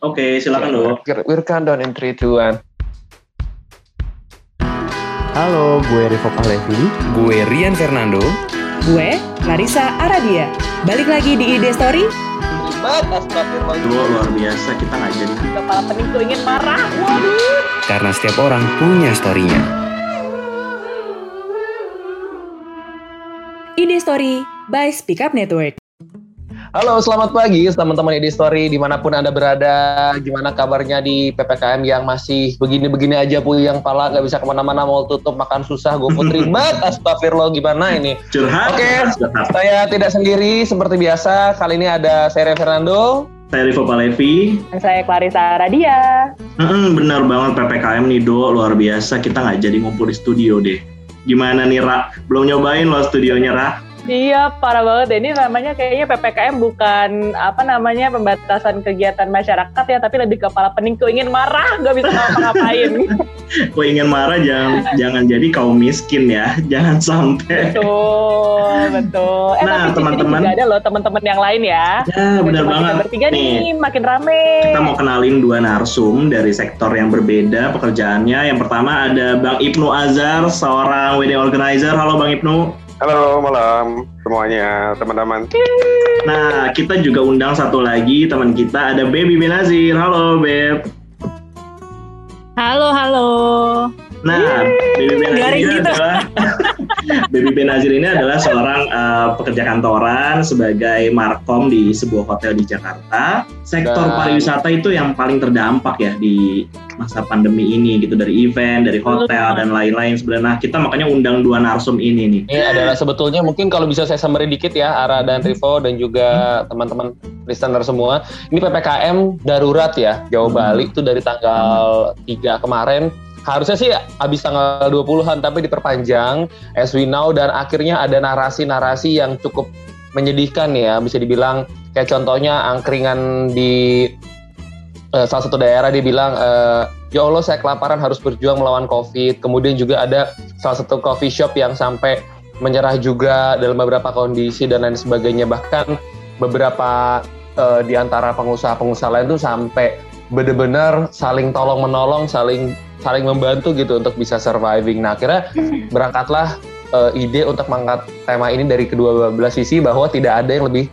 Oke, silakan dong. We're countdown in 3, 2, 1. Halo, gue Rivo Pahlevi. Gue Rian Fernando. Gue Larissa Aradia. Balik lagi di ID Story. Dua luar biasa, kita nggak jadi. Kepala pening tuh ingin marah. Waduh. Karena setiap orang punya story-nya. ID Story by Speak Up Network. Halo, selamat pagi teman-teman ID Story di mana pun Anda berada. Gimana kabarnya di PPKM yang masih begini-begini aja, Yang pala nggak bisa ke mana-mana, mau tutup, makan susah, gue putri banget. Astagfirullah, gimana ini? Curhat. Oke, saya tidak sendiri seperti biasa. Kali ini ada saya Fernando. Saya Rivo Palevi. Dan saya Clarissa Radia. Hmm, bener banget PPKM nih, Do. Luar biasa. Kita nggak jadi ngumpul di studio deh. Gimana nih, Ra? Belum nyobain loh studionya, Ra? Iya, parah banget. Ini namanya kayaknya PPKM bukan apa namanya pembatasan kegiatan masyarakat ya, tapi lebih kepala pening tuh ingin marah, nggak bisa ngapa-ngapain. Kau ingin marah jangan jangan jadi kaum miskin ya, jangan sampai. Betul, betul. Eh, nah, teman-teman ada loh teman-teman yang lain ya. Ya, benar banget. bertiga nih, nih, makin rame. Kita mau kenalin dua narsum dari sektor yang berbeda pekerjaannya. Yang pertama ada Bang Ibnu Azhar, seorang wedding organizer. Halo Bang Ibnu. Halo malam semuanya teman-teman. Nah kita juga undang satu lagi teman kita ada Baby Benazir. Halo Beb. Halo halo. Nah, Baby Benazir gitu. adalah Baby Benazir ini adalah seorang uh, pekerja kantoran sebagai markom di sebuah hotel di Jakarta. Sektor Dan... pariwisata itu yang paling terdampak ya di masa pandemi ini gitu dari event, dari hotel dan lain-lain sebenarnya. Nah, kita makanya undang dua narsum ini nih. Ini adalah sebetulnya mungkin kalau bisa saya summary dikit ya Ara dan Rivo dan juga teman-teman listener semua. Ini PPKM darurat ya Jawa hmm. Bali itu dari tanggal 3 kemarin harusnya sih habis tanggal 20-an tapi diperpanjang as we know dan akhirnya ada narasi-narasi yang cukup menyedihkan ya bisa dibilang. Kayak contohnya angkringan di uh, salah satu daerah dia bilang uh, ya Allah saya kelaparan harus berjuang melawan covid. Kemudian juga ada salah satu coffee shop yang sampai menyerah juga dalam beberapa kondisi dan lain sebagainya. Bahkan beberapa uh, di antara pengusaha-pengusaha lain tuh sampai benar-benar saling tolong menolong saling saling membantu gitu untuk bisa surviving. Nah akhirnya berangkatlah uh, ide untuk mengangkat tema ini dari kedua belah sisi bahwa tidak ada yang lebih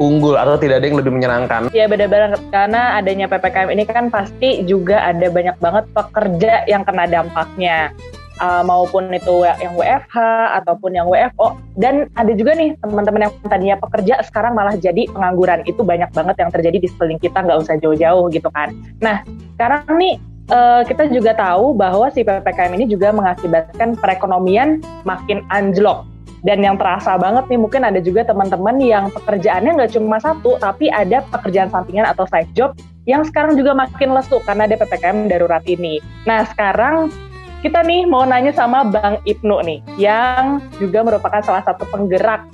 unggul atau tidak ada yang lebih menyenangkan. Ya benar-benar karena adanya PPKM ini kan pasti juga ada banyak banget pekerja yang kena dampaknya. Uh, maupun itu yang WFH ataupun yang WFO dan ada juga nih teman-teman yang tadinya pekerja sekarang malah jadi pengangguran itu banyak banget yang terjadi di sekeliling kita nggak usah jauh-jauh gitu kan nah sekarang nih uh, kita juga tahu bahwa si PPKM ini juga mengakibatkan perekonomian makin anjlok. Dan yang terasa banget nih mungkin ada juga teman-teman yang pekerjaannya nggak cuma satu, tapi ada pekerjaan sampingan atau side job yang sekarang juga makin lesu karena ada PPKM darurat ini. Nah sekarang kita nih mau nanya sama Bang Ibnu nih, yang juga merupakan salah satu penggerak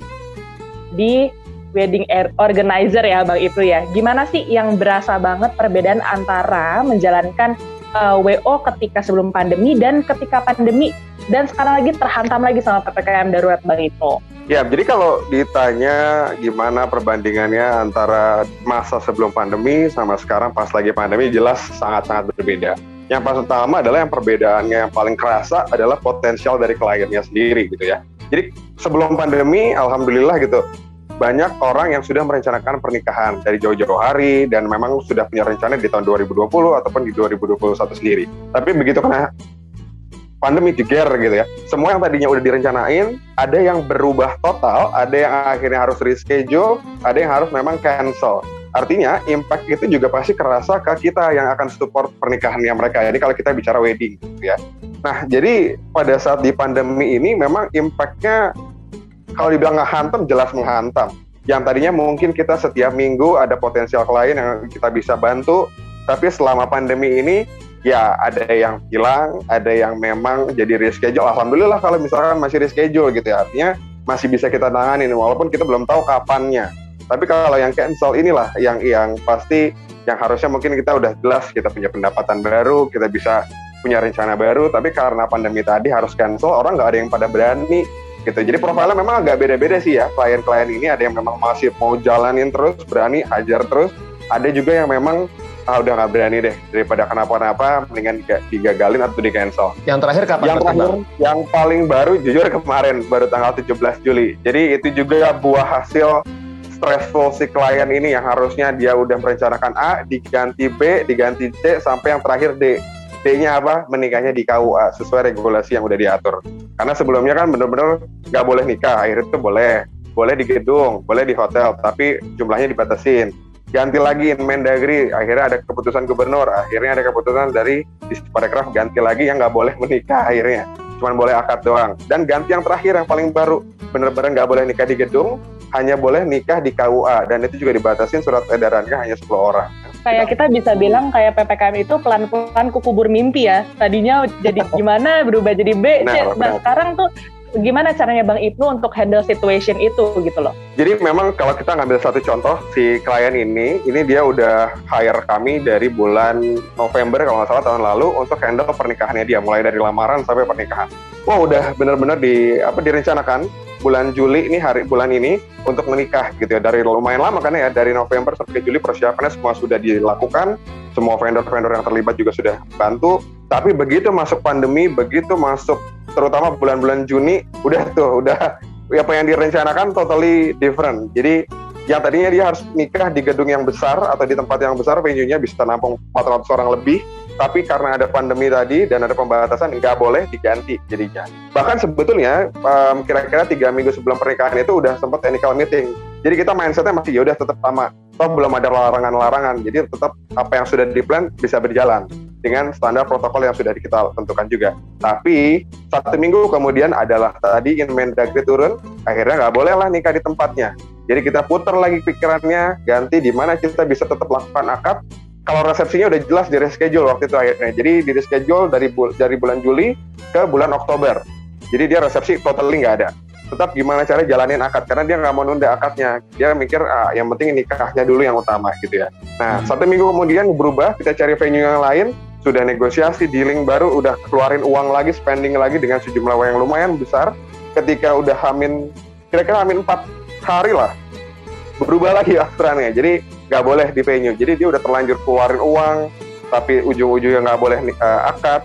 di wedding organizer ya Bang Ibnu ya. Gimana sih yang berasa banget perbedaan antara menjalankan uh, eh, WO ketika sebelum pandemi dan ketika pandemi dan sekarang lagi terhantam lagi sama PPKM darurat Bang Ito. Ya, jadi kalau ditanya gimana perbandingannya antara masa sebelum pandemi sama sekarang pas lagi pandemi jelas sangat-sangat berbeda. Yang pas utama adalah yang perbedaannya yang paling kerasa adalah potensial dari kliennya sendiri gitu ya. Jadi sebelum pandemi, alhamdulillah gitu, banyak orang yang sudah merencanakan pernikahan dari jauh-jauh hari dan memang sudah punya rencana di tahun 2020 ataupun di 2021 sendiri. Tapi begitu kena pandemi jeger gitu ya. Semua yang tadinya udah direncanain, ada yang berubah total, ada yang akhirnya harus reschedule, ada yang harus memang cancel. Artinya impact itu juga pasti kerasa ke kita yang akan support pernikahannya mereka. Jadi kalau kita bicara wedding gitu ya. Nah, jadi pada saat di pandemi ini memang impactnya kalau dibilang ngehantam jelas menghantam. Yang tadinya mungkin kita setiap minggu ada potensial klien yang kita bisa bantu tapi selama pandemi ini ya ada yang hilang ada yang memang jadi reschedule. Alhamdulillah kalau misalkan masih reschedule gitu ya. Artinya masih bisa kita tangani walaupun kita belum tahu kapannya. Tapi kalau yang cancel inilah yang yang pasti yang harusnya mungkin kita udah jelas kita punya pendapatan baru kita bisa punya rencana baru. Tapi karena pandemi tadi harus cancel orang nggak ada yang pada berani gitu. Jadi profilnya memang agak beda-beda sih ya. Klien-klien ini ada yang memang masih mau jalanin terus, berani hajar terus. Ada juga yang memang ah udah nggak berani deh daripada kenapa-napa mendingan diga- digagalin atau di cancel. Yang terakhir kapan Yang terakhir, Bang? yang paling baru jujur kemarin baru tanggal 17 Juli. Jadi itu juga buah hasil stressful si klien ini yang harusnya dia udah merencanakan A, diganti B, diganti C, sampai yang terakhir D. D-nya apa? Menikahnya di KUA sesuai regulasi yang udah diatur. Karena sebelumnya kan bener-bener nggak boleh nikah, akhirnya itu boleh. Boleh di gedung, boleh di hotel, tapi jumlahnya dibatasin. Ganti lagi in Mendagri, akhirnya ada keputusan gubernur, akhirnya ada keputusan dari Disparekraf ganti lagi yang nggak boleh menikah akhirnya. Cuman boleh akad doang. Dan ganti yang terakhir yang paling baru, bener-bener nggak boleh nikah di gedung, hanya boleh nikah di KUA dan itu juga dibatasin surat edarannya hanya 10 orang. Kayak kita bisa bilang kayak PPKM itu pelan-pelan kukubur mimpi ya. Tadinya jadi gimana berubah jadi B, C. Benar, Nah, benar. sekarang tuh gimana caranya Bang Ibnu untuk handle situation itu gitu loh. Jadi memang kalau kita ngambil satu contoh si klien ini, ini dia udah hire kami dari bulan November kalau nggak salah tahun lalu untuk handle pernikahannya dia, mulai dari lamaran sampai pernikahan. Wah udah bener-bener di apa direncanakan bulan Juli ini hari bulan ini untuk menikah gitu ya. Dari lumayan lama kan ya dari November sampai Juli persiapannya semua sudah dilakukan. Semua vendor-vendor yang terlibat juga sudah bantu. Tapi begitu masuk pandemi begitu masuk terutama bulan-bulan Juni udah tuh udah apa yang direncanakan totally different. Jadi yang tadinya dia harus nikah di gedung yang besar atau di tempat yang besar venue-nya bisa nampung 400 orang lebih. Tapi karena ada pandemi tadi dan ada pembatasan nggak boleh diganti jadinya. Bahkan sebetulnya em, kira-kira tiga minggu sebelum pernikahan itu udah sempat technical meeting. Jadi kita mindsetnya masih ya udah tetap sama. Toh belum ada larangan-larangan. Jadi tetap apa yang sudah di plan bisa berjalan dengan standar protokol yang sudah kita tentukan juga. Tapi satu minggu kemudian adalah tadi in Mendagri turun akhirnya nggak boleh lah nikah di tempatnya jadi kita putar lagi pikirannya, ganti di mana kita bisa tetap lakukan akad. Kalau resepsinya udah jelas di reschedule waktu itu akhirnya. Jadi di reschedule dari bul dari bulan Juli ke bulan Oktober. Jadi dia resepsi totally nggak ada. Tetap gimana cara jalanin akad karena dia nggak mau nunda akadnya. Dia mikir ah, yang penting nikahnya dulu yang utama gitu ya. Nah hmm. satu minggu kemudian berubah kita cari venue yang lain sudah negosiasi dealing baru udah keluarin uang lagi spending lagi dengan sejumlah uang yang lumayan besar ketika udah hamin kira-kira hamin 4 sehari lah berubah lagi aturannya jadi nggak boleh di venue. Jadi dia udah terlanjur keluarin uang tapi ujung-ujungnya nggak boleh uh, akad.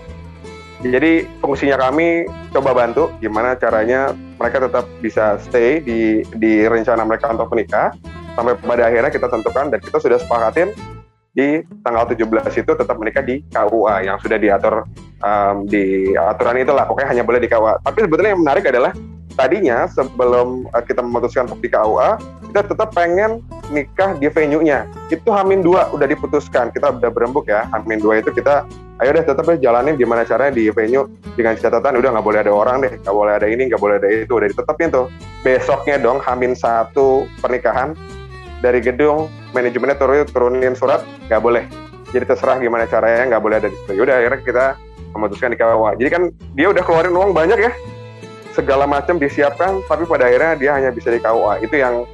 Jadi fungsinya kami coba bantu gimana caranya mereka tetap bisa stay di di rencana mereka untuk menikah. Sampai pada akhirnya kita tentukan dan kita sudah sepakatin di tanggal 17 itu tetap menikah di KUA yang sudah diatur um, di aturan itulah. Pokoknya hanya boleh di KUA. Tapi sebetulnya yang menarik adalah tadinya sebelum eh, kita memutuskan untuk di KUA kita tetap pengen nikah di venue-nya. Itu Hamin dua udah diputuskan. Kita udah berembuk ya Hamin dua itu kita ayo deh tetap deh jalanin gimana caranya di venue dengan catatan udah nggak boleh ada orang deh nggak boleh ada ini nggak boleh ada itu udah ditetapin tuh. Besoknya dong Hamin satu pernikahan dari gedung manajemennya turun turunin surat nggak boleh. Jadi terserah gimana caranya nggak boleh ada di situ. Udah akhirnya kita memutuskan di KUA jadi kan dia udah keluarin uang banyak ya segala macam disiapkan tapi pada akhirnya dia hanya bisa di KUA itu yang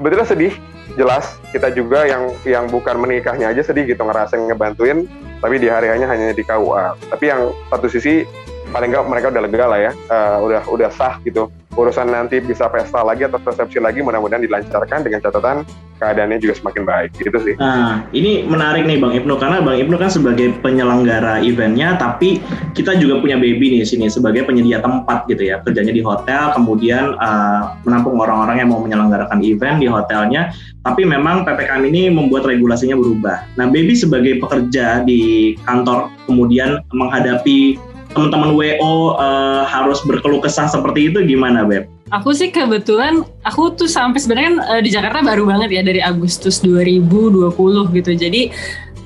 sebetulnya sedih jelas. Kita juga yang yang bukan menikahnya aja sedih gitu ngerasain ngebantuin tapi di hari hanya hanya di KUA tapi yang satu sisi paling nggak mereka udah lega lah ya Eh, udah udah sah gitu urusan nanti bisa pesta lagi atau resepsi lagi mudah-mudahan dilancarkan dengan catatan keadaannya juga semakin baik gitu sih Nah, ini menarik nih Bang Ibnu karena Bang Ibnu kan sebagai penyelenggara eventnya, tapi kita juga punya baby nih sini sebagai penyedia tempat gitu ya, kerjanya di hotel, kemudian uh, menampung orang-orang yang mau menyelenggarakan event di hotelnya. Tapi memang ppkm ini membuat regulasinya berubah. Nah, baby sebagai pekerja di kantor, kemudian menghadapi teman-teman WO uh, harus berkeluh kesah seperti itu gimana, Beb? Aku sih kebetulan aku tuh sampai sebenarnya eh, di Jakarta baru banget ya dari Agustus 2020 gitu. Jadi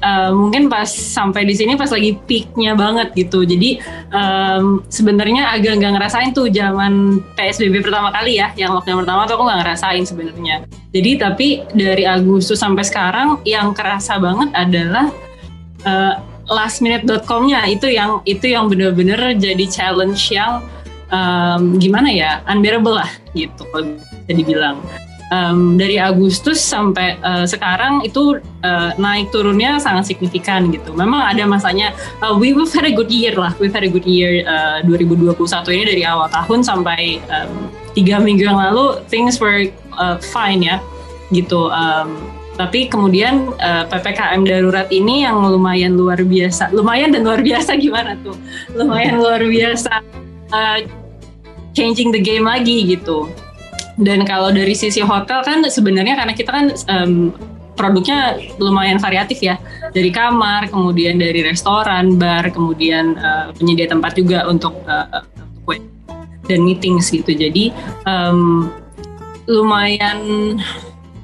eh, mungkin pas sampai di sini pas lagi peaknya banget gitu. Jadi em, sebenarnya agak nggak ngerasain tuh zaman PSBB pertama kali ya. Yang lockdown pertama tuh aku nggak ngerasain sebenarnya. Jadi tapi dari Agustus sampai sekarang yang kerasa banget adalah eh, lastminute.com-nya itu yang itu yang bener-bener jadi challenge yang um, gimana ya unbearable lah gitu kalau bisa dibilang Um, dari Agustus sampai uh, sekarang itu uh, naik turunnya sangat signifikan gitu. Memang ada masanya uh, we- we've had a good year lah, we've had a good year uh, 2021 ini dari awal tahun sampai um, tiga minggu yang lalu things were uh, fine ya gitu. Um, Tapi kemudian uh, ppkm darurat ini yang lumayan luar biasa, lumayan dan luar biasa gimana tuh? Lumayan luar biasa uh, changing the game lagi gitu. Dan kalau dari sisi hotel kan sebenarnya karena kita kan um, produknya lumayan variatif ya dari kamar kemudian dari restoran bar kemudian uh, penyedia tempat juga untuk uh, dan meetings gitu jadi um, lumayan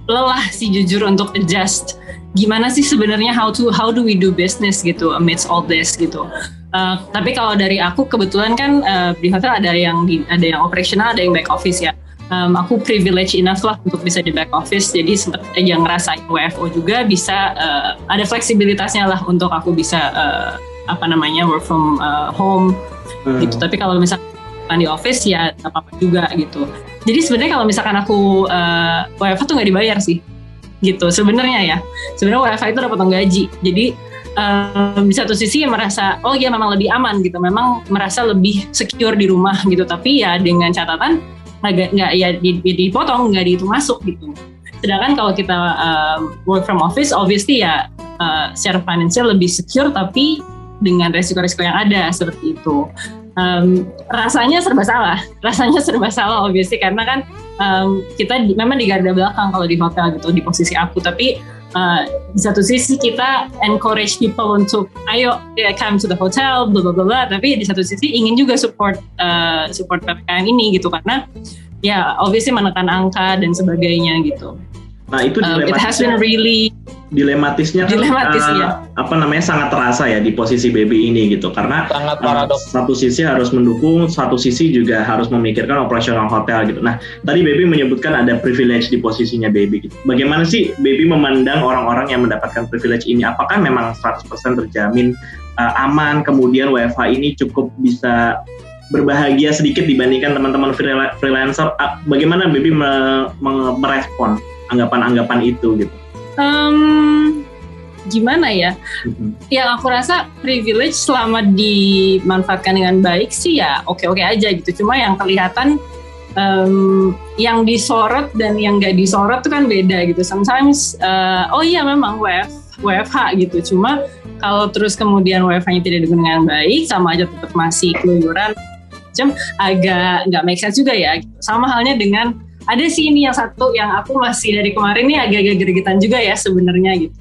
lelah sih jujur untuk adjust. Gimana sih sebenarnya how to how do we do business gitu amidst all this gitu. Uh, tapi kalau dari aku kebetulan kan uh, di hotel ada yang di, ada yang operasional ada yang back office ya. Um, aku privilege enough lah untuk bisa di back office jadi sempat yang ngerasain WFO juga bisa uh, ada fleksibilitasnya lah untuk aku bisa uh, apa namanya work from uh, home hmm. gitu. Tapi kalau misalkan di office ya apa apa juga gitu jadi sebenarnya kalau misalkan aku uh, WFH tuh nggak dibayar sih. Gitu sebenarnya ya. Sebenarnya WFH itu dapat gaji. Jadi um, di satu sisi merasa oh ya memang lebih aman gitu. Memang merasa lebih secure di rumah gitu. Tapi ya dengan catatan nggak nggak ya dipotong nggak dihitung masuk gitu. Sedangkan kalau kita um, work from office obviously ya uh, secara financial lebih secure tapi dengan resiko-resiko yang ada seperti itu um, rasanya serba salah. Rasanya serba salah obviously karena kan um, kita di, memang di garda belakang kalau di hotel gitu di posisi aku. Tapi uh, di satu sisi kita encourage people untuk ayo yeah, come to the hotel bla bla bla tapi di satu sisi ingin juga support uh, support ppkm ini gitu karena ya obviously menekan angka dan sebagainya gitu Nah itu um, it has been really dilematisnya kan dilematis, uh, ya. apa namanya sangat terasa ya di posisi baby ini gitu karena sangat Uh, satu sisi harus mendukung, satu sisi juga harus memikirkan operasional hotel gitu. Nah tadi baby menyebutkan ada privilege di posisinya baby gitu. Bagaimana sih baby memandang orang-orang yang mendapatkan privilege ini? Apakah memang 100% terjamin uh, aman? Kemudian WFH ini cukup bisa berbahagia sedikit dibandingkan teman-teman freelancer. Bagaimana baby merespon? Anggapan-anggapan itu gitu? Um, gimana ya? Mm-hmm. Yang aku rasa privilege selama dimanfaatkan dengan baik sih ya oke-oke aja gitu. Cuma yang kelihatan um, yang disorot dan yang gak disorot itu kan beda gitu. Sometimes uh, oh iya memang WF WFH gitu. Cuma kalau terus kemudian WFH-nya tidak digunakan dengan baik, sama aja tetap masih keluyuran, macam agak nggak make sense juga ya. Gitu. Sama halnya dengan ada sih ini yang satu yang aku masih dari kemarin ini agak-agak gregetan juga ya sebenarnya gitu.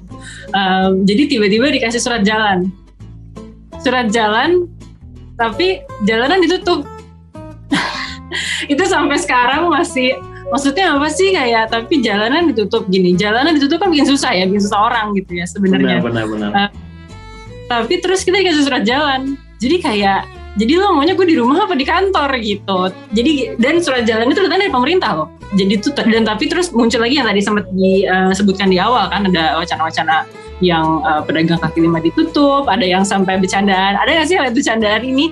Um, jadi tiba-tiba dikasih surat jalan, surat jalan, tapi jalanan ditutup. itu sampai sekarang masih maksudnya apa sih kayak tapi jalanan ditutup gini jalanan ditutup kan bikin susah ya bikin susah orang gitu ya sebenarnya benar, benar, benar. Uh, tapi terus kita dikasih surat jalan jadi kayak jadi lo maunya gue di rumah apa di kantor gitu. Jadi dan surat jalan itu datang dari pemerintah loh. Jadi itu dan tapi terus muncul lagi yang tadi sempat disebutkan di awal kan ada wacana-wacana yang uh, pedagang kaki lima ditutup ada yang sampai bercandaan. Ada nggak sih yang bercandaan ini?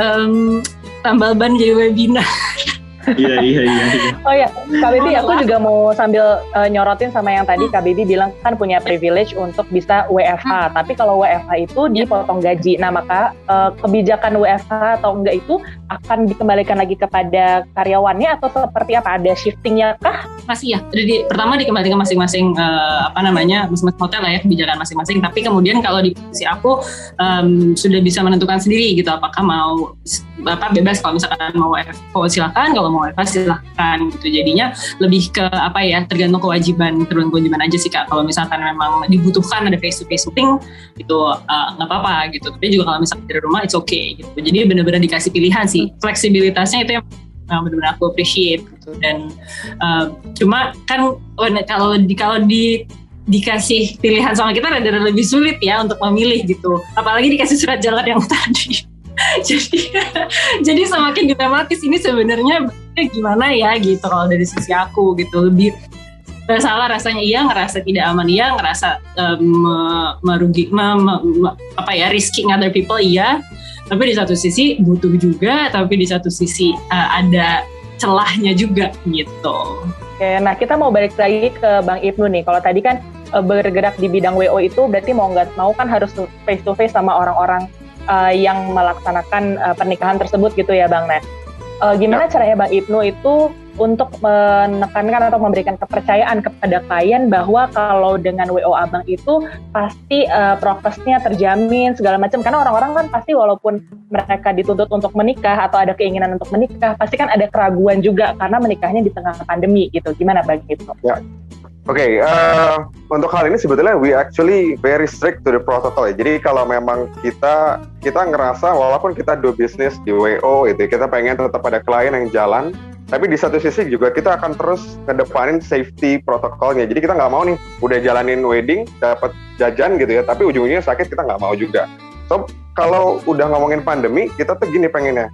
Um, tambal ban jadi webinar iya iya iya. Oh ya, Kak Bibi aku juga mau sambil uh, nyorotin sama yang tadi Kak Bibi bilang kan punya privilege untuk bisa WFH. Hmm. Tapi kalau WFH itu dipotong gaji. Nah maka uh, kebijakan WFH atau enggak itu akan dikembalikan lagi kepada karyawannya atau seperti apa? Ada shiftingnya kah? Masih ya. Jadi pertama dikembalikan masing-masing uh, apa namanya masing-masing hotel lah ya kebijakan masing-masing. Tapi kemudian kalau di posisi aku um, sudah bisa menentukan sendiri gitu apakah mau apa bebas kalau misalkan mau WFH silakan kalau mau mau WFH silahkan gitu. Jadinya lebih ke apa ya tergantung kewajiban tergantung kewajiban aja sih kak. Kalau misalkan memang dibutuhkan ada face to face meeting itu uh, nggak uh, apa-apa gitu. Tapi juga kalau misalkan dari rumah it's okay gitu. Jadi benar-benar dikasih pilihan sih. Fleksibilitasnya itu yang benar-benar aku appreciate gitu. Dan uh, cuma kan kalau di kalau di dikasih pilihan sama kita rada lebih sulit ya untuk memilih gitu. Apalagi dikasih surat jalan yang tadi jadi jadi semakin dilematis ini sebenarnya gimana ya gitu. Kalau dari sisi aku gitu. Lebih salah rasanya iya ngerasa tidak aman iya ngerasa um, merugi me, me, me, apa ya risking other people iya. Tapi di satu sisi butuh juga tapi di satu sisi uh, ada celahnya juga gitu. Oke, nah kita mau balik lagi ke Bang Ibnu nih. Kalau tadi kan bergerak di bidang WO itu berarti mau nggak mau kan harus face to face sama orang-orang uh, yang melaksanakan uh, pernikahan tersebut gitu ya Bang Nah. uh, gimana ya. caranya Bang Ibnu itu untuk menekankan atau memberikan kepercayaan kepada klien bahwa kalau dengan WO Abang itu pasti uh, prokesnya terjamin segala macam karena orang-orang kan pasti walaupun mereka dituntut untuk menikah atau ada keinginan untuk menikah pasti kan ada keraguan juga karena menikahnya di tengah pandemi gitu gimana Bang Ibnu? Ya. Oke, okay, uh, untuk hal ini sebetulnya we actually very strict to the protocol ya. Jadi kalau memang kita kita ngerasa walaupun kita do business di WO itu kita pengen tetap ada klien yang jalan tapi di satu sisi juga kita akan terus ngedepanin safety protokolnya. Jadi kita nggak mau nih udah jalanin wedding dapat jajan gitu ya, tapi ujung-ujungnya sakit kita nggak mau juga. So kalau udah ngomongin pandemi, kita tuh gini pengennya.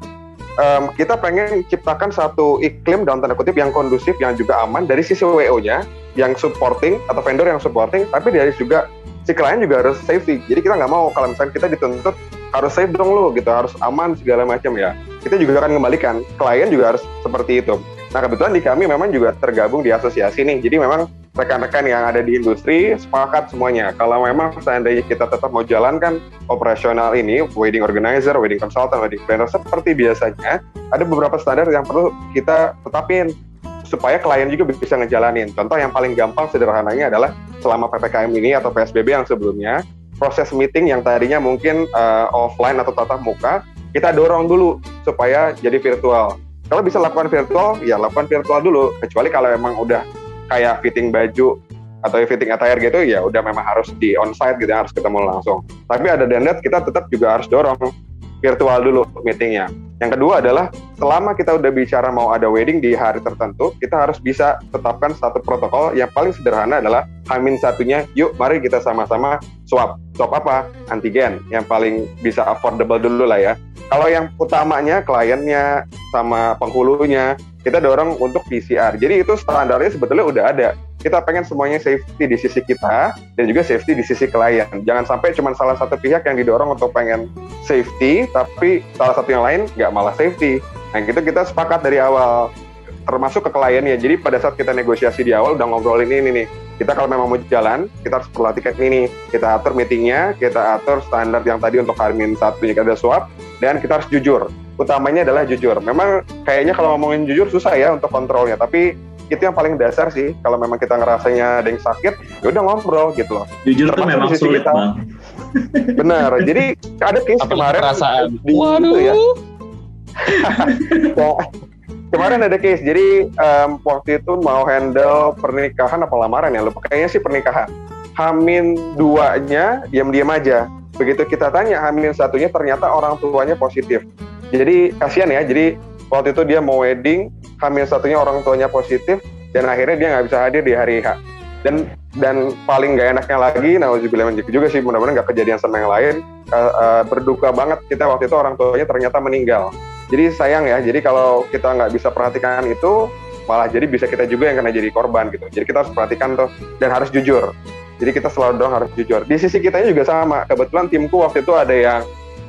Um, kita pengen ciptakan satu iklim dalam tanda kutip yang kondusif, yang juga aman dari sisi WO-nya, yang supporting atau vendor yang supporting, tapi dari juga si klien juga harus safety. Jadi kita nggak mau kalau misalnya kita dituntut harus safe dong lo gitu, harus aman segala macam ya kita juga akan kembalikan klien juga harus seperti itu. Nah kebetulan di kami memang juga tergabung di asosiasi nih, jadi memang rekan-rekan yang ada di industri sepakat semuanya. Kalau memang seandainya kita tetap mau jalankan operasional ini, wedding organizer, wedding consultant, wedding planner seperti biasanya, ada beberapa standar yang perlu kita tetapin supaya klien juga bisa ngejalanin. Contoh yang paling gampang sederhananya adalah selama PPKM ini atau PSBB yang sebelumnya, proses meeting yang tadinya mungkin uh, offline atau tatap muka, kita dorong dulu supaya jadi virtual. Kalau bisa lakukan virtual, ya lakukan virtual dulu. Kecuali kalau emang udah kayak fitting baju atau fitting attire gitu, ya udah memang harus di onsite gitu, harus ketemu langsung. Tapi ada dan kita tetap juga harus dorong virtual dulu meetingnya. Yang kedua adalah selama kita udah bicara mau ada wedding di hari tertentu, kita harus bisa tetapkan satu protokol yang paling sederhana adalah hamin satunya, yuk mari kita sama-sama swab. Swab apa? Antigen, yang paling bisa affordable dulu lah ya. Kalau yang utamanya kliennya sama penghulunya, kita dorong untuk PCR. Jadi itu standarnya sebetulnya udah ada. Kita pengen semuanya safety di sisi kita dan juga safety di sisi klien. Jangan sampai cuma salah satu pihak yang didorong untuk pengen safety, tapi salah satu yang lain nggak malah safety. Nah itu kita sepakat dari awal termasuk ke kliennya. Jadi pada saat kita negosiasi di awal udah ngobrolin ini nih. Kita kalau memang mau jalan, kita harus perhatikan ini. Kita atur meetingnya, kita atur standar yang tadi untuk Harmin satu kita ada swap, dan kita harus jujur. Utamanya adalah jujur. Memang kayaknya kalau ngomongin jujur susah ya untuk kontrolnya, tapi itu yang paling dasar sih. Kalau memang kita ngerasanya ada yang sakit, ya udah ngobrol gitu loh. Jujur tuh memang sulit kita. bang. Benar. Jadi ada case Apa kemarin perasaan. di Waduh. ya. ya. Kemarin ada case, jadi um, waktu itu mau handle pernikahan apa lamaran ya, lupa kayaknya sih pernikahan. Hamin duanya diam-diam aja begitu kita tanya hamil satunya ternyata orang tuanya positif jadi kasihan ya. Jadi waktu itu dia mau wedding hamil satunya orang tuanya positif dan akhirnya dia nggak bisa hadir di hari H. Dan dan paling nggak enaknya lagi nah juga sih mudah-mudahan nggak kejadian sama yang lain. Uh, berduka banget kita waktu itu orang tuanya ternyata meninggal. Jadi sayang ya. Jadi kalau kita nggak bisa perhatikan itu malah jadi bisa kita juga yang kena jadi korban gitu. Jadi kita harus perhatikan tuh dan harus jujur. Jadi kita selalu dong harus jujur. Di sisi kita juga sama. Kebetulan timku waktu itu ada yang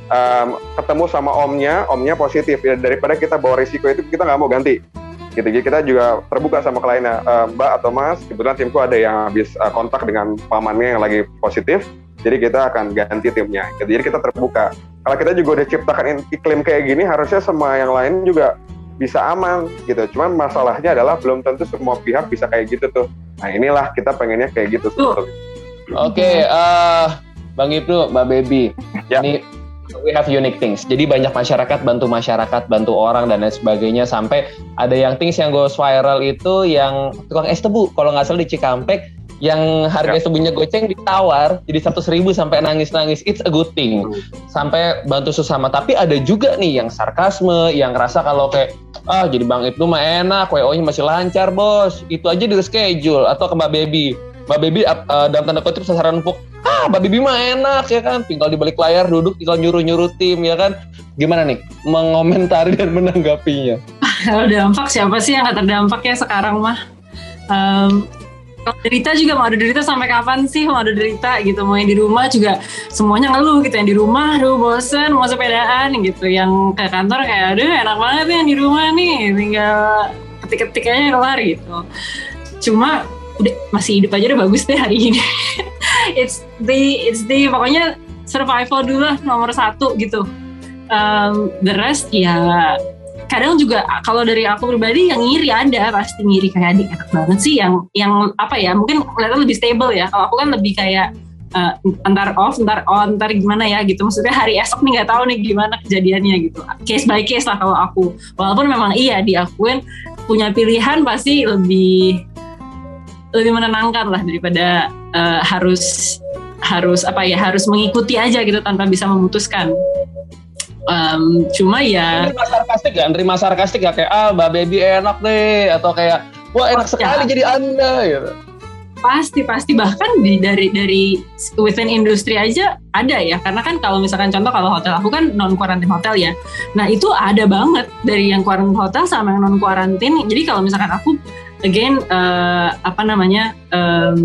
um, ketemu sama omnya, omnya positif. Ya, daripada kita bawa risiko itu kita nggak mau ganti. Gitu. Jadi kita juga terbuka sama kliennya, uh, Mbak atau Mas. Kebetulan timku ada yang habis uh, kontak dengan pamannya yang lagi positif. Jadi kita akan ganti timnya. Gitu. Jadi kita terbuka. Kalau kita juga udah ciptakan iklim kayak gini, harusnya semua yang lain juga bisa aman gitu. Cuman masalahnya adalah belum tentu semua pihak bisa kayak gitu tuh. Nah inilah kita pengennya kayak gitu Oke, okay, uh, eh, Bang Ibnu, Mbak Baby, ya. ini we have unique things. Jadi banyak masyarakat bantu masyarakat, bantu orang dan lain sebagainya. Sampai ada yang things yang goes viral itu yang tukang es tebu. Kalau nggak salah di Cikampek yang harga ya. sebunya goceng ditawar jadi seratus ribu sampai nangis-nangis. It's a good thing. Sampai bantu sesama. Tapi ada juga nih yang sarkasme yang ngerasa kalau kayak ah jadi bang itu mah enak wo nya masih lancar bos. Itu aja di schedule atau ke mbak baby mbak baby uh, dalam tanda kutip sasaran empuk ah mbak baby mah enak ya kan? Tinggal di balik layar duduk tinggal nyuruh-nyuruh tim ya kan? Gimana nih? Mengomentari dan menanggapinya. Kalau dampak siapa sih yang gak terdampak ya sekarang mah? Um, kalau derita juga mau ada derita sampai kapan sih? Mau ada derita gitu mau yang di rumah juga semuanya ngeluh gitu yang di rumah aduh bosen mau sepedaan gitu. Yang ke kantor kayak aduh enak banget yang di rumah nih tinggal ketik-ketik aja keluar gitu. Cuma udah masih hidup aja udah bagus deh hari ini it's the it's the pokoknya survival dulu lah nomor satu gitu um, the rest ya kadang juga kalau dari aku pribadi yang ngiri ada pasti ngiri kayak adik enak banget sih yang yang apa ya mungkin kelihatan lebih stable ya kalau aku kan lebih kayak uh, entar off, entar on, entar gimana ya gitu. Maksudnya hari esok nih nggak tahu nih gimana kejadiannya gitu. Case by case lah kalau aku. Walaupun memang iya diakuin punya pilihan pasti lebih lebih menenangkan lah daripada uh, harus harus apa ya harus mengikuti aja gitu tanpa bisa memutuskan. Um, cuma ya nerima sarkastik ya, nerima sarkastik ya kayak ah mbak baby enak deh atau kayak wah enak sekali ya. jadi anda gitu. pasti pasti bahkan di dari dari within industri aja ada ya karena kan kalau misalkan contoh kalau hotel aku kan non quarantine hotel ya nah itu ada banget dari yang quarantine hotel sama yang non quarantine jadi kalau misalkan aku again eh, apa namanya em,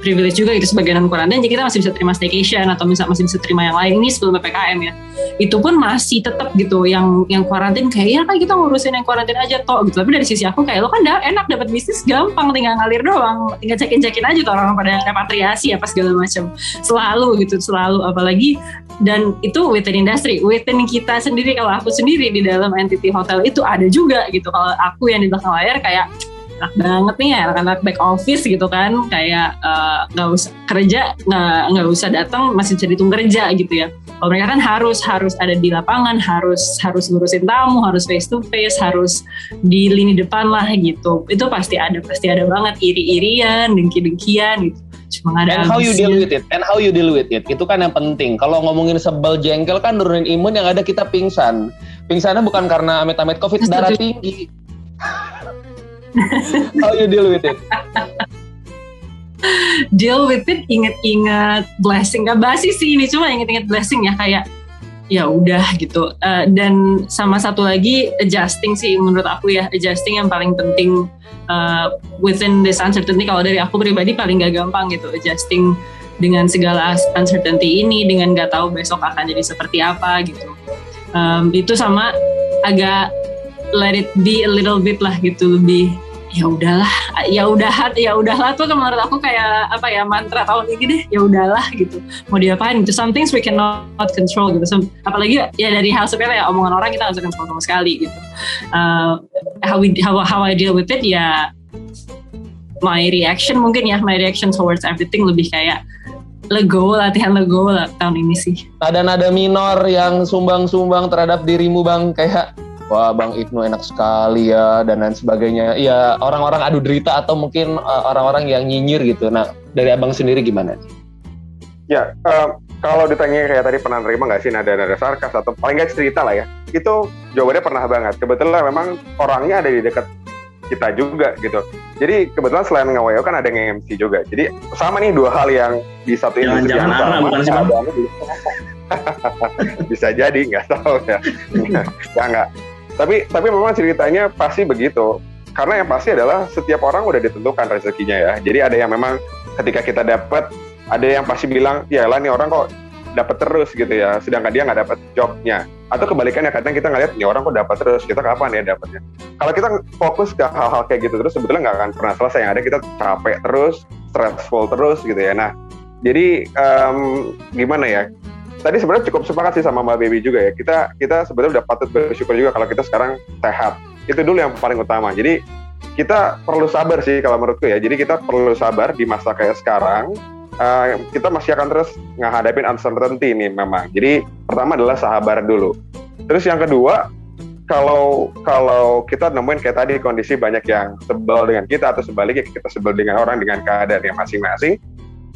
privilege juga gitu sebagai non quarantine jadi kita masih bisa terima staycation atau misal masih bisa terima yang lain ini sebelum ppkm ya. Itu pun masih tetap gitu yang yang quarantine kayak ya kan kita ngurusin yang quarantine aja toh gitu. Tapi dari sisi aku kayak lo kan dah enak dapat bisnis gampang tinggal ngalir doang. Tinggal cekin cekin aja tuh orang pada repatriasi apa segala macam selalu gitu selalu. Apalagi dan itu within industry within kita sendiri. Kalau aku sendiri di dalam entity hotel itu ada juga gitu. Kalau aku yang di belakang layar kayak enak banget nih ya anak-anak back office gitu kan kayak eh, nggak usah kerja nggak usah datang masih bisa dihitung kerja gitu ya kalau mereka kan harus harus ada di lapangan harus harus ngurusin tamu harus face to face harus di lini depan lah gitu itu pasti ada pasti ada banget iri-irian dengki-dengkian gitu cuma ada And how you deal with it? And how you deal with it? Itu kan yang penting. Kalau ngomongin sebel jengkel kan nurunin imun yang ada kita pingsan. Pingsannya bukan karena amit-amit covid, darah tinggi. how you deal with it? deal with it inget-inget blessing. Gak basi sih ini cuma inget-inget blessing ya kayak ya udah gitu. Eh, dan sama satu lagi adjusting sih menurut aku ya. Adjusting yang paling penting eh, within this uncertainty. Kalau dari aku pribadi paling gak gampang gitu adjusting dengan segala uncertainty ini dengan gak tahu besok akan jadi seperti apa gitu. Em, itu sama agak let it be a little bit lah gitu lebih ya udahlah ya udah ya udahlah. Tuh menurut aku kayak apa ya mantra tahun ini deh ya udahlah gitu. Mau diapain? Gitu some things we cannot control gitu. Some- apalagi ya dari hal sepele ya omongan orang kita nggak bisa control sama sekali gitu. Uh, how we how, how I deal with it ya my reaction mungkin ya my reaction towards everything lebih kayak lego latihan lego lah tahun ini sih. Nada-nada minor yang sumbang-sumbang terhadap dirimu bang kayak wah bang Ibnu enak sekali ya dan lain sebagainya. Iya orang-orang adu derita atau mungkin uh, orang-orang yang nyinyir gitu. Nah dari abang sendiri gimana? Ya, em, kalau ditanya kayak tadi pernah nerima nggak sih nada-nada sarkas atau paling nggak cerita lah ya, itu jawabannya pernah banget. Kebetulan memang orangnya ada di dekat kita juga gitu. Jadi kebetulan selain ngaweo kan ada yang MC juga. Jadi sama nih dua hal yang di satu Jangan- industri yang sama. bukan sih, Bisa jadi nggak tahu ya. ya nggak. Tapi tapi memang ceritanya pasti begitu. Karena yang pasti adalah setiap orang udah ditentukan rezekinya ya. Jadi ada yang memang ketika kita dapat ada yang pasti bilang ya lah nih orang kok dapat terus gitu ya. Sedangkan dia nggak dapat jobnya. Atau kebalikannya kadang kita ngeliat nih orang kok dapat terus kita kapan ya dapatnya kalau kita fokus ke hal-hal kayak gitu terus sebetulnya nggak akan pernah selesai. Yang ada kita capek terus stressful terus gitu ya. Nah jadi em, gimana ya tadi sebenarnya cukup sepakat sih sama Mbak Baby juga ya. Kita kita sebenarnya udah patut bersyukur juga kalau kita sekarang sehat. Itu dulu yang paling utama. Jadi kita perlu sabar sih kalau menurutku ya. Jadi kita perlu sabar di masa kayak sekarang. Eh, kita masih akan terus menghadapin uncertainty ini memang. Jadi pertama adalah sabar dulu. Terus yang kedua, kalau kalau kita nemuin kayak tadi kondisi banyak yang sebel dengan kita atau sebaliknya kita sebel dengan orang dengan keadaan yang masing-masing,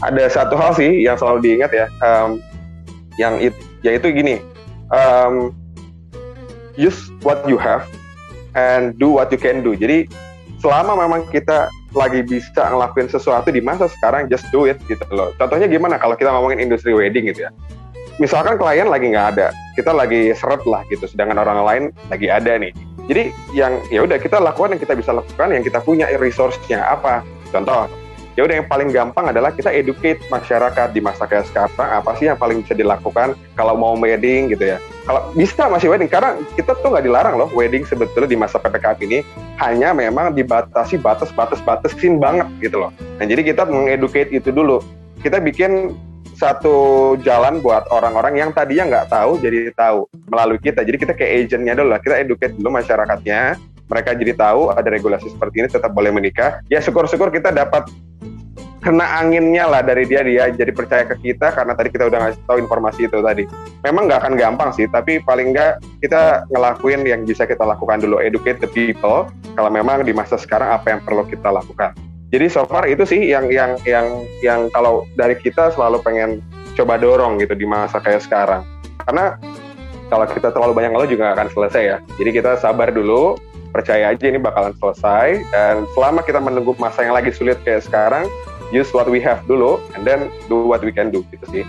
ada satu hal sih yang selalu diingat ya, em, yang it, yaitu gini, em, use what you have and do what you can do. Jadi selama memang kita lagi bisa ngelakuin sesuatu di masa sekarang just do it gitu loh. Contohnya gimana kalau kita ngomongin industri wedding gitu ya. Misalkan klien lagi nggak ada, kita lagi seret lah gitu, sedangkan orang lain lagi ada nih. Jadi yang ya udah kita lakukan yang kita bisa lakukan, yang kita punya resource-nya apa. Contoh, ya udah yang paling gampang adalah kita educate masyarakat di masa kayak sekarang apa sih yang paling bisa dilakukan kalau mau wedding gitu ya. Kalau bisa masih wedding karena kita tuh nggak dilarang loh wedding sebetulnya di masa PPKM ini hanya memang dibatasi batas-batas batasin banget gitu loh. Nah jadi kita mengeducate itu dulu. Kita bikin satu jalan buat orang-orang yang tadinya nggak tahu jadi tahu melalui kita. Jadi kita kayak agentnya dulu lah, kita educate dulu masyarakatnya. Mereka jadi tahu ada regulasi seperti ini tetap boleh menikah. Ya syukur-syukur kita dapat kena anginnya lah dari dia dia jadi percaya ke kita karena tadi kita udah ngasih tahu informasi itu tadi. Memang nggak akan gampang sih, tapi paling nggak kita ngelakuin yang bisa kita lakukan dulu, educate the people. Kalau memang di masa sekarang apa yang perlu kita lakukan. Jadi so far itu sih yang yang yang yang kalau dari kita selalu pengen coba dorong gitu di masa kayak sekarang. Karena kalau kita terlalu banyak ngeluh juga nggak akan selesai ya. Jadi kita sabar dulu, percaya aja ini bakalan selesai dan selama kita menunggu masa yang lagi sulit kayak sekarang use what we have dulu and then do what we can do gitu sih.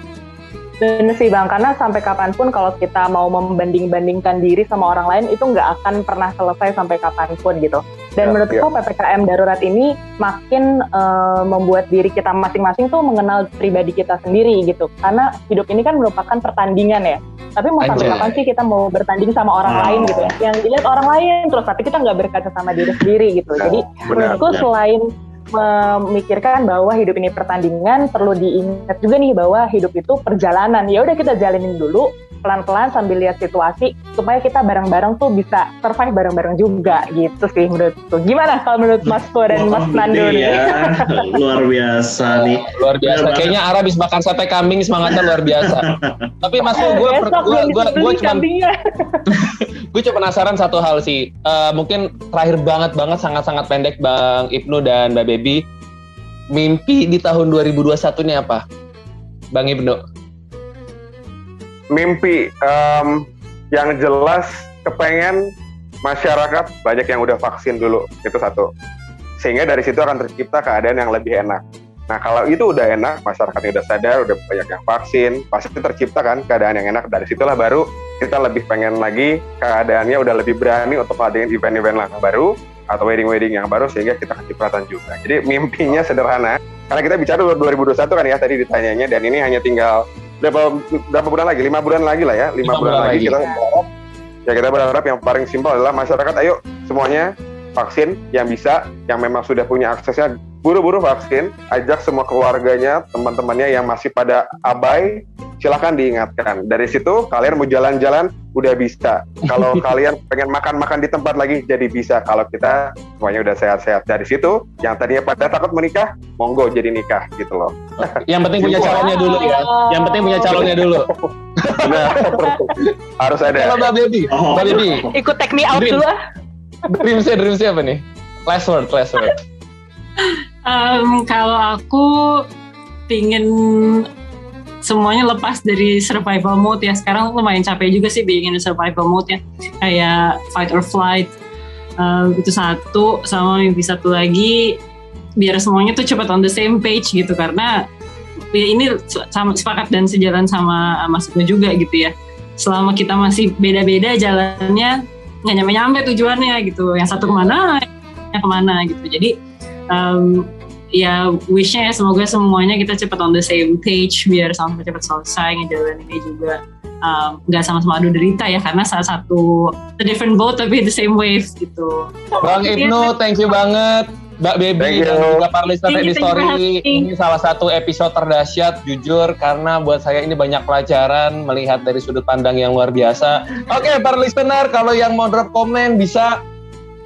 Bener sih bang, karena sampai kapan pun kalau kita mau membanding-bandingkan diri sama orang lain itu nggak akan pernah selesai sampai kapan pun gitu. Dan Ya, menurutku ya. ppkm darurat ini makin eh, membuat diri kita masing-masing tuh mengenal pribadi kita sendiri gitu. Karena hidup ini kan merupakan pertandingan ya. Tapi mau sampai kapan sih kita mau bertanding sama orang Wow. lain gitu ya? Yang dilihat orang lain terus, tapi kita nggak berkaca sama diri sendiri gitu. Jadi Benar, menurutku benar. selain memikirkan bahwa hidup ini pertandingan perlu diingat juga nih bahwa hidup itu perjalanan. Ya udah kita jalanin dulu pelan-pelan sambil lihat situasi supaya kita bareng-bareng tuh bisa survive bareng-bareng juga gitu sih menurutku gimana kalau menurut Mas Po dan Mas Nando nih ya. luar biasa nih. luar biasa. Banget. Kayaknya Ara habis makan sate kambing semangatnya luar biasa. Tapi Mas gue gue gue gue disembelih cuma kambingnya. gue cuma penasaran satu hal sih. Eh, mungkin terakhir banget banget sangat-sangat pendek Bang Ibnu dan Mbak Baby. Mimpi di tahun 2021 ini apa? Bang Ibnu. Mimpi em, yang jelas kepengen masyarakat banyak yang udah vaksin dulu itu satu. Sehingga dari situ akan tercipta keadaan yang lebih enak. Nah kalau itu udah enak, masyarakatnya udah sadar, udah banyak yang vaksin, pasti tercipta kan keadaan yang enak. Dari situlah baru kita lebih pengen lagi keadaannya udah lebih berani untuk ngadain event-event yang baru atau wedding-wedding yang baru sehingga kita kecipratan juga. Jadi mimpinya sederhana. Karena kita bicara 2021 kan ya tadi ditanyanya dan ini hanya tinggal berapa berapa bulan lagi? Lima bulan lagi lah ya. Lima, Lima bulan, bulan lagi, lagi. kita berharap ya kita berharap yang paling simpel adalah masyarakat ayo semuanya vaksin yang bisa, yang memang sudah punya aksesnya buru-buru vaksin, ajak semua keluarganya, teman-temannya yang masih pada abai, silahkan diingatkan. Dari situ kalian mau jalan-jalan udah bisa. Kalau kalian pengen makan-makan di tempat lagi jadi bisa. Kalau kita semuanya udah sehat-sehat. Dari situ yang tadinya pada takut menikah, monggo jadi nikah gitu loh. Yang penting punya calonnya dulu ya. Yang penting punya calonnya dulu. Benar. Harus ada. Kalau Mbak Baby, Oh. Mbak Baby, Ikut take me out dulu ah. Dreamsnya dreamsnya apa nih? Last word, last word. Em, kalau aku pingin semuanya lepas dari survival mode ya. Sekarang lumayan capek juga sih bikin survival mode ya. Kayak fight or flight Em, itu satu. Sama mimpi satu lagi biar semuanya tuh cepat on the same page gitu. Karena ya ini sama sepakat dan sejalan sama Mas Ibnu juga gitu ya. Selama kita masih beda-beda jalannya nggak nyampe-nyampe tujuannya gitu yang satu ke mana yang ke mana gitu jadi em, ya wishnya ya semoga semuanya kita cepat on the same page biar sama cepat selesai ngejalanin ini juga um, nggak sama-sama adu derita ya karena salah satu a different boat tapi the same waves gitu. Bang Ibnu, thank you banget. Mbak Baby dan juga Parlista Thank you, di Story ini salah satu episode terdahsyat jujur karena buat saya ini banyak pelajaran melihat dari sudut pandang yang luar biasa. Oke, para listener kalau yang mau drop komen bisa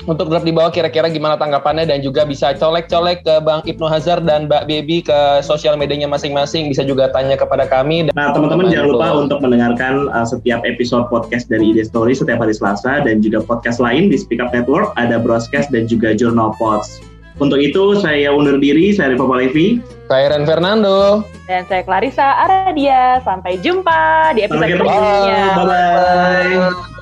untuk drop di bawah kira-kira gimana tanggapannya dan juga bisa colek-colek ke Bang Ibnu Hazar dan Mbak Baby ke sosial medianya masing-masing bisa juga tanya kepada kami. Nah, teman-teman jangan lupa untuk mendengarkan uh, setiap episode podcast dari Ide Story setiap hari Selasa dan juga podcast lain di Speak Up Network, ada Broadcast dan juga Journal Pods. Untuk itu, saya undur diri, saya Rivo Palevi. Saya Ren Fernando. Dan saya Clarissa Aradia. Sampai jumpa di episode berikutnya. Bye-bye.